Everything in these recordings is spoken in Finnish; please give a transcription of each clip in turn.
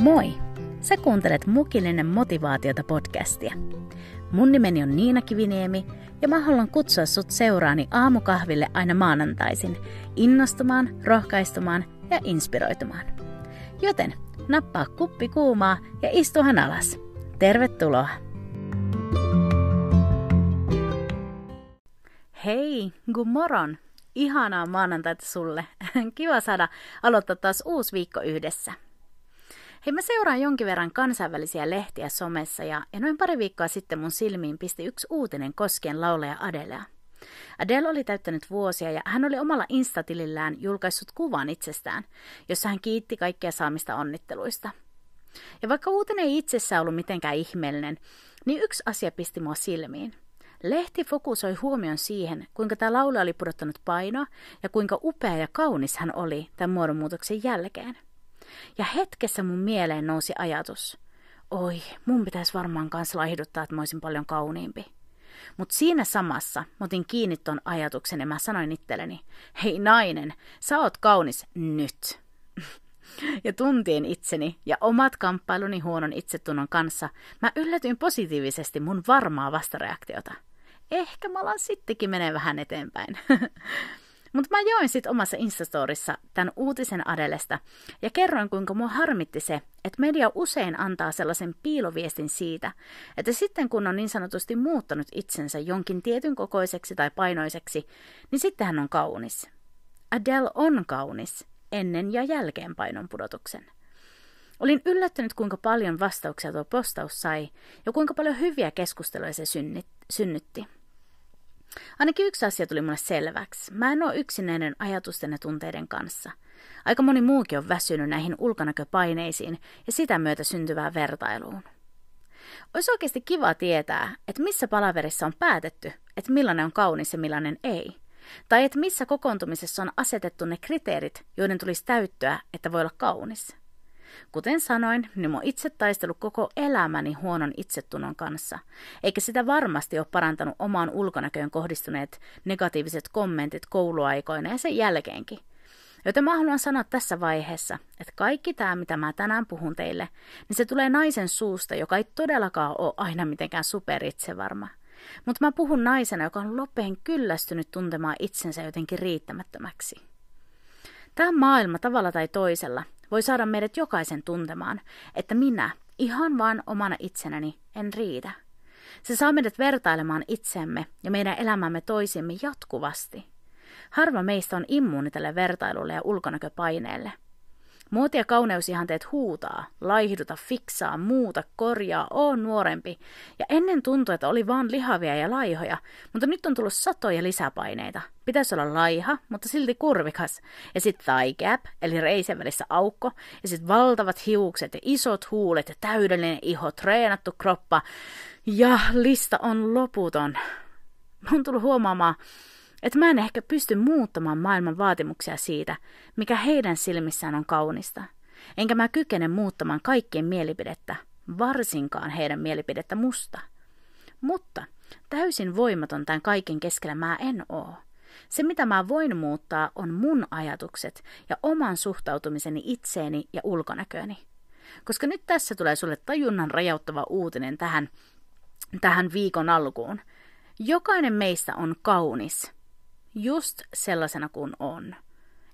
Moi! Sä kuuntelet Mukillinen motivaatiota podcastia. Mun nimeni on Niina Kiviniemi ja mä haluan kutsua sut seuraani aamukahville aina maanantaisin innostumaan, rohkaistumaan ja inspiroitumaan. Joten nappaa kuppi kuumaa ja istuhan alas. Tervetuloa! Hei, good moron! Ihanaa maanantaita sulle. Kiva saada aloittaa taas uusi viikko yhdessä. Hei, mä seuraan jonkin verran kansainvälisiä lehtiä somessa ja, ja noin pari viikkoa sitten mun silmiin pisti yksi uutinen koskien laulaja Adelea. Adele oli täyttänyt vuosia ja hän oli omalla instatilillään julkaissut kuvan itsestään, jossa hän kiitti kaikkia saamista onnitteluista. Ja vaikka uutinen ei itsessään ollut mitenkään ihmeellinen, niin yksi asia pisti mua silmiin. Lehti fokusoi huomion siihen, kuinka tämä laulaja oli pudottanut painoa ja kuinka upea ja kaunis hän oli tämän muodonmuutoksen jälkeen – ja hetkessä mun mieleen nousi ajatus, oi, mun pitäisi varmaan kanssa laihduttaa, että mä olisin paljon kauniimpi. Mutta siinä samassa mä otin kiinni ton ajatuksen ja mä sanoin itselleni, hei nainen, sä oot kaunis nyt. ja tuntien itseni ja omat kamppailuni huonon itsetunnon kanssa, mä yllätyin positiivisesti mun varmaa vastareaktiota. Ehkä mä alan sittenkin menee vähän eteenpäin. Mutta mä join sitten omassa Instastorissa tämän uutisen Adelesta ja kerroin, kuinka mua harmitti se, että media usein antaa sellaisen piiloviestin siitä, että sitten kun on niin sanotusti muuttanut itsensä jonkin tietyn kokoiseksi tai painoiseksi, niin sitten hän on kaunis. Adele on kaunis ennen ja jälkeen painon pudotuksen. Olin yllättynyt, kuinka paljon vastauksia tuo postaus sai ja kuinka paljon hyviä keskusteluja se synnytti. Ainakin yksi asia tuli mulle selväksi. Mä en ole yksinäinen ajatusten ja tunteiden kanssa. Aika moni muukin on väsynyt näihin ulkonäköpaineisiin ja sitä myötä syntyvään vertailuun. Olisi oikeasti kiva tietää, että missä palaverissa on päätetty, että millainen on kaunis ja millainen ei. Tai että missä kokoontumisessa on asetettu ne kriteerit, joiden tulisi täyttyä, että voi olla kaunis. Kuten sanoin, niin mä itse taistellut koko elämäni huonon itsetunnon kanssa, eikä sitä varmasti ole parantanut omaan ulkonäköön kohdistuneet negatiiviset kommentit kouluaikoina ja sen jälkeenkin. Joten mä haluan sanoa tässä vaiheessa, että kaikki tämä, mitä mä tänään puhun teille, niin se tulee naisen suusta, joka ei todellakaan ole aina mitenkään superitsevarma. Mutta mä puhun naisena, joka on lopeen kyllästynyt tuntemaan itsensä jotenkin riittämättömäksi. Tämä maailma tavalla tai toisella voi saada meidät jokaisen tuntemaan, että minä, ihan vaan omana itsenäni, en riitä. Se saa meidät vertailemaan itsemme ja meidän elämämme toisimme jatkuvasti. Harva meistä on immuuni tälle vertailulle ja ulkonäköpaineelle – Muoti- ja kauneusihanteet huutaa, laihduta, fiksaa, muuta, korjaa, oo nuorempi. Ja ennen tuntui, että oli vaan lihavia ja laihoja, mutta nyt on tullut satoja lisäpaineita. Pitäisi olla laiha, mutta silti kurvikas. Ja sitten thigh gap, eli reisen välissä aukko. Ja sitten valtavat hiukset ja isot huulet ja täydellinen iho, treenattu kroppa. Ja lista on loputon. Mä oon tullut huomaamaan, että mä en ehkä pysty muuttamaan maailman vaatimuksia siitä, mikä heidän silmissään on kaunista. Enkä mä kykene muuttamaan kaikkien mielipidettä, varsinkaan heidän mielipidettä musta. Mutta täysin voimaton tämän kaiken keskellä mä en oo. Se, mitä mä voin muuttaa, on mun ajatukset ja oman suhtautumiseni itseeni ja ulkonäkööni. Koska nyt tässä tulee sulle tajunnan rajauttava uutinen tähän, tähän viikon alkuun. Jokainen meistä on kaunis, just sellaisena kuin on.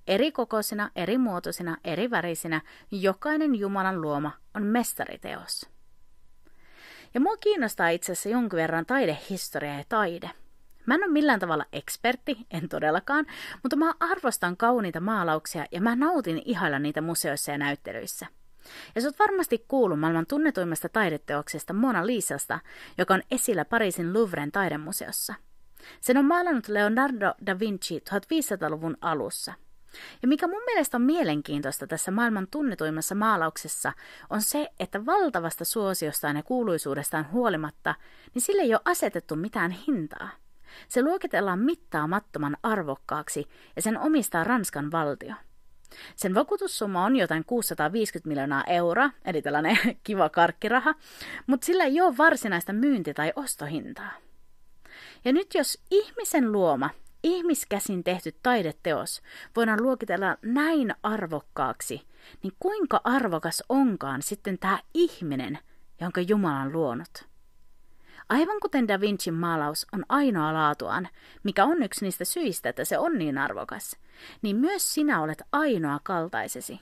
Eri kokoisina, eri muotoisina, eri värisinä, jokainen Jumalan luoma on mestariteos. Ja mua kiinnostaa itse asiassa jonkin verran taidehistoria ja taide. Mä en ole millään tavalla ekspertti, en todellakaan, mutta mä arvostan kauniita maalauksia ja mä nautin ihailla niitä museoissa ja näyttelyissä. Ja sä oot varmasti kuullut maailman tunnetuimmasta taideteoksesta Mona Lisasta, joka on esillä Pariisin Louvren taidemuseossa – sen on maalannut Leonardo da Vinci 1500-luvun alussa. Ja mikä mun mielestä on mielenkiintoista tässä maailman tunnetuimmassa maalauksessa, on se, että valtavasta suosiostaan ja kuuluisuudestaan huolimatta, niin sille ei ole asetettu mitään hintaa. Se luokitellaan mittaamattoman arvokkaaksi ja sen omistaa Ranskan valtio. Sen vakuutussumma on jotain 650 miljoonaa euroa, eli tällainen kiva karkkiraha, mutta sillä ei ole varsinaista myynti- tai ostohintaa. Ja nyt jos ihmisen luoma ihmiskäsin tehty taideteos voidaan luokitella näin arvokkaaksi, niin kuinka arvokas onkaan sitten tämä ihminen, jonka Jumala on luonut? Aivan kuten Da Vincin maalaus on ainoa laatuaan, mikä on yksi niistä syistä, että se on niin arvokas, niin myös sinä olet ainoa kaltaisesi.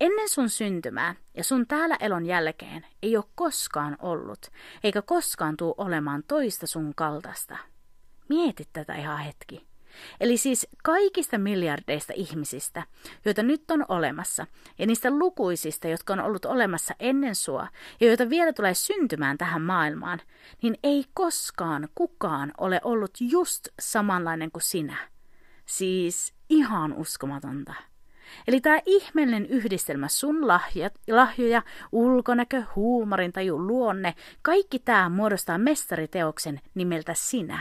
Ennen sun syntymää ja sun täällä elon jälkeen ei ole koskaan ollut, eikä koskaan tuu olemaan toista sun kaltaista. Mieti tätä ihan hetki. Eli siis kaikista miljardeista ihmisistä, joita nyt on olemassa, ja niistä lukuisista, jotka on ollut olemassa ennen sua, ja joita vielä tulee syntymään tähän maailmaan, niin ei koskaan kukaan ole ollut just samanlainen kuin sinä. Siis ihan uskomatonta. Eli tämä ihmeellinen yhdistelmä sun lahjat, lahjoja, ulkonäkö, huumorintaju, luonne, kaikki tämä muodostaa mestariteoksen nimeltä sinä.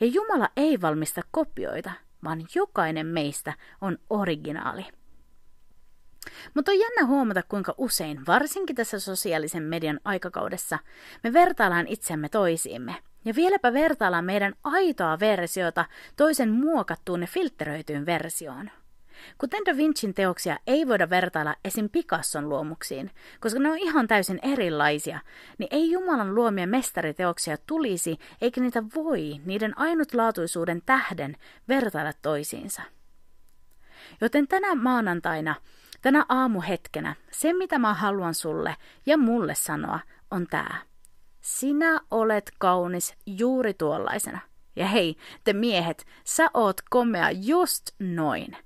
Ja Jumala ei valmista kopioita, vaan jokainen meistä on originaali. Mutta on jännä huomata, kuinka usein, varsinkin tässä sosiaalisen median aikakaudessa, me vertaillaan itsemme toisiimme. Ja vieläpä vertaillaan meidän aitoa versiota toisen muokattuun ja filtteröityyn versioon. Kuten Da Vincin teoksia ei voida vertailla esim. Picasson luomuksiin, koska ne on ihan täysin erilaisia, niin ei Jumalan luomia mestariteoksia tulisi eikä niitä voi niiden ainutlaatuisuuden tähden vertailla toisiinsa. Joten tänä maanantaina, tänä aamuhetkenä, se mitä mä haluan sulle ja mulle sanoa on tää. Sinä olet kaunis juuri tuollaisena. Ja hei, te miehet, sä oot komea just noin.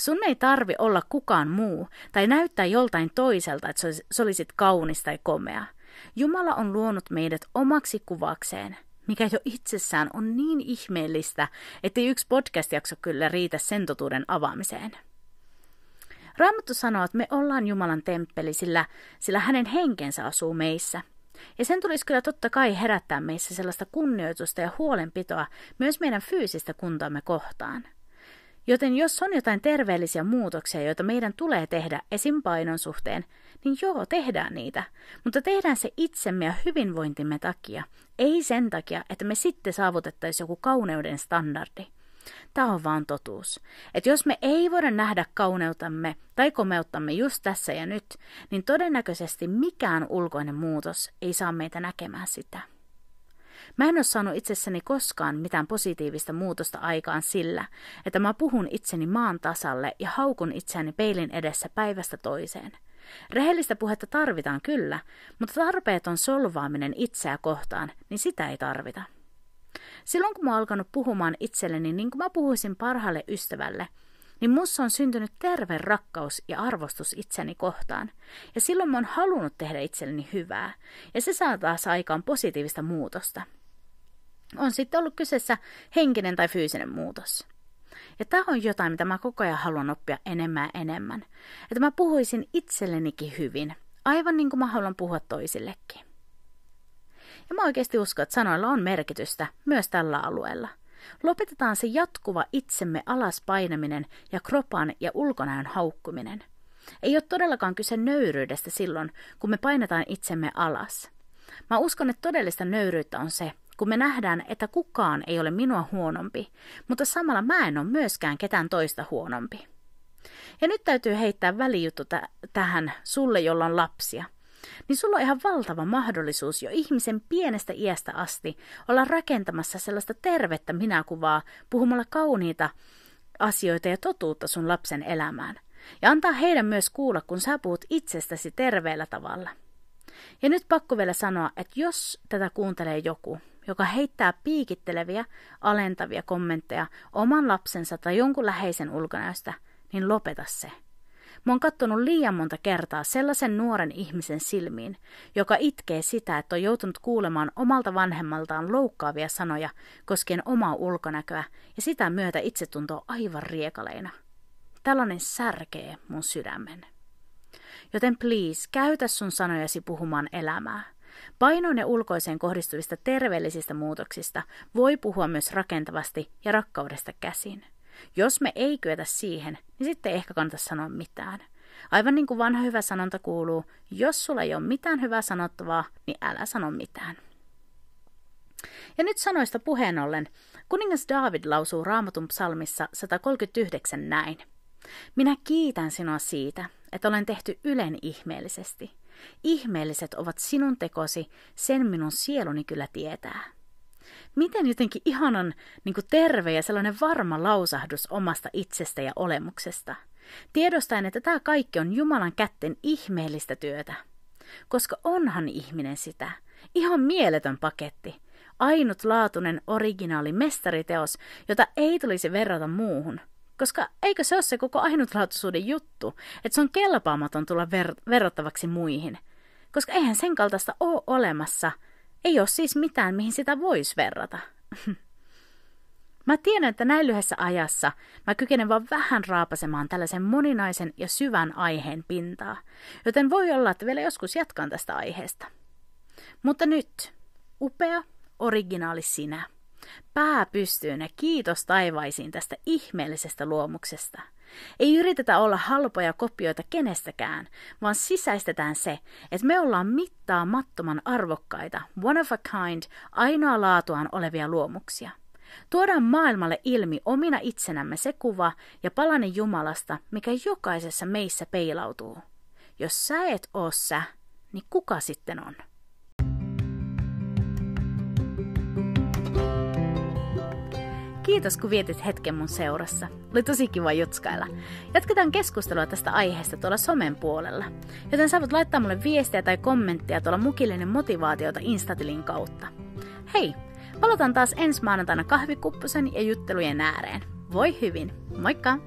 Sun ei tarvi olla kukaan muu tai näyttää joltain toiselta, että sä olisit kaunis tai komea. Jumala on luonut meidät omaksi kuvakseen, mikä jo itsessään on niin ihmeellistä, ettei yksi podcast-jakso kyllä riitä sen totuuden avaamiseen. Raamattu sanoo, että me ollaan Jumalan temppeli, sillä, sillä hänen henkensä asuu meissä. Ja sen tulisi kyllä totta kai herättää meissä sellaista kunnioitusta ja huolenpitoa myös meidän fyysistä kuntoamme kohtaan – Joten jos on jotain terveellisiä muutoksia, joita meidän tulee tehdä esim. painon suhteen, niin joo, tehdään niitä. Mutta tehdään se itsemme ja hyvinvointimme takia, ei sen takia, että me sitten saavutettaisiin joku kauneuden standardi. Tämä on vaan totuus. Että jos me ei voida nähdä kauneutamme tai komeuttamme just tässä ja nyt, niin todennäköisesti mikään ulkoinen muutos ei saa meitä näkemään sitä. Mä en ole saanut itsessäni koskaan mitään positiivista muutosta aikaan sillä, että mä puhun itseni maan tasalle ja haukun itseäni peilin edessä päivästä toiseen. Rehellistä puhetta tarvitaan kyllä, mutta tarpeeton solvaaminen itseä kohtaan, niin sitä ei tarvita. Silloin kun mä oon alkanut puhumaan itselleni niin kuin mä puhuisin parhaalle ystävälle, niin mussa on syntynyt terve rakkaus ja arvostus itseni kohtaan. Ja silloin mä oon halunnut tehdä itselleni hyvää, ja se saa taas aikaan positiivista muutosta – on sitten ollut kyseessä henkinen tai fyysinen muutos. Ja tämä on jotain, mitä mä koko ajan haluan oppia enemmän ja enemmän. Että mä puhuisin itsellenikin hyvin, aivan niin kuin mä haluan puhua toisillekin. Ja mä oikeasti uskon, että sanoilla on merkitystä myös tällä alueella. Lopetetaan se jatkuva itsemme alas painaminen ja kropan ja ulkonäön haukkuminen. Ei ole todellakaan kyse nöyryydestä silloin, kun me painetaan itsemme alas. Mä uskon, että todellista nöyryyttä on se, kun me nähdään, että kukaan ei ole minua huonompi, mutta samalla mä en ole myöskään ketään toista huonompi. Ja nyt täytyy heittää välijuttu t- tähän sulle, jolla on lapsia. Niin sulla on ihan valtava mahdollisuus jo ihmisen pienestä iästä asti olla rakentamassa sellaista tervettä minäkuvaa puhumalla kauniita asioita ja totuutta sun lapsen elämään. Ja antaa heidän myös kuulla, kun sä puhut itsestäsi terveellä tavalla. Ja nyt pakko vielä sanoa, että jos tätä kuuntelee joku, joka heittää piikitteleviä, alentavia kommentteja oman lapsensa tai jonkun läheisen ulkonäöstä, niin lopeta se. Mä oon kattonut liian monta kertaa sellaisen nuoren ihmisen silmiin, joka itkee sitä, että on joutunut kuulemaan omalta vanhemmaltaan loukkaavia sanoja koskien omaa ulkonäköä ja sitä myötä itse tuntuu aivan riekaleina. Tällainen särkee mun sydämen. Joten please, käytä sun sanojasi puhumaan elämää. Painoon ja ulkoiseen kohdistuvista terveellisistä muutoksista voi puhua myös rakentavasti ja rakkaudesta käsin. Jos me ei kyetä siihen, niin sitten ei ehkä kannata sanoa mitään. Aivan niin kuin vanha hyvä sanonta kuuluu, jos sulla ei ole mitään hyvää sanottavaa, niin älä sano mitään. Ja nyt sanoista puheen ollen, kuningas David lausuu raamatun psalmissa 139 näin. Minä kiitän sinua siitä, että olen tehty ylen ihmeellisesti. Ihmeelliset ovat sinun tekosi, sen minun sieluni kyllä tietää. Miten jotenkin ihanan niin terve ja sellainen varma lausahdus omasta itsestä ja olemuksesta. Tiedostaen, että tämä kaikki on Jumalan kätten ihmeellistä työtä. Koska onhan ihminen sitä. Ihan mieletön paketti. Ainutlaatuinen originaali mestariteos, jota ei tulisi verrata muuhun – koska eikö se ole se koko ainutlaatuisuuden juttu, että se on kelpaamaton tulla ver- verrattavaksi muihin. Koska eihän sen kaltaista ole olemassa. Ei ole siis mitään, mihin sitä voisi verrata. Mä tiedän, että näin lyhyessä ajassa mä kykenen vaan vähän raapasemaan tällaisen moninaisen ja syvän aiheen pintaa, joten voi olla, että vielä joskus jatkan tästä aiheesta. Mutta nyt, upea, originaali sinä. Pää pystyyn ja kiitos taivaisiin tästä ihmeellisestä luomuksesta. Ei yritetä olla halpoja kopioita kenestäkään, vaan sisäistetään se, että me ollaan mittaamattoman arvokkaita, one of a kind, ainoa laatuaan olevia luomuksia. Tuodaan maailmalle ilmi omina itsenämme se kuva ja palane Jumalasta, mikä jokaisessa meissä peilautuu. Jos sä et oo sä, niin kuka sitten on? Kiitos kun vietit hetken mun seurassa. Oli tosi kiva jutskailla. Jatketaan keskustelua tästä aiheesta tuolla somen puolella. Joten sä voit laittaa mulle viestiä tai kommenttia tuolla mukillinen motivaatiota Instatilin kautta. Hei, palataan taas ensi maanantaina kahvikuppusen ja juttelujen ääreen. Voi hyvin. Moikka!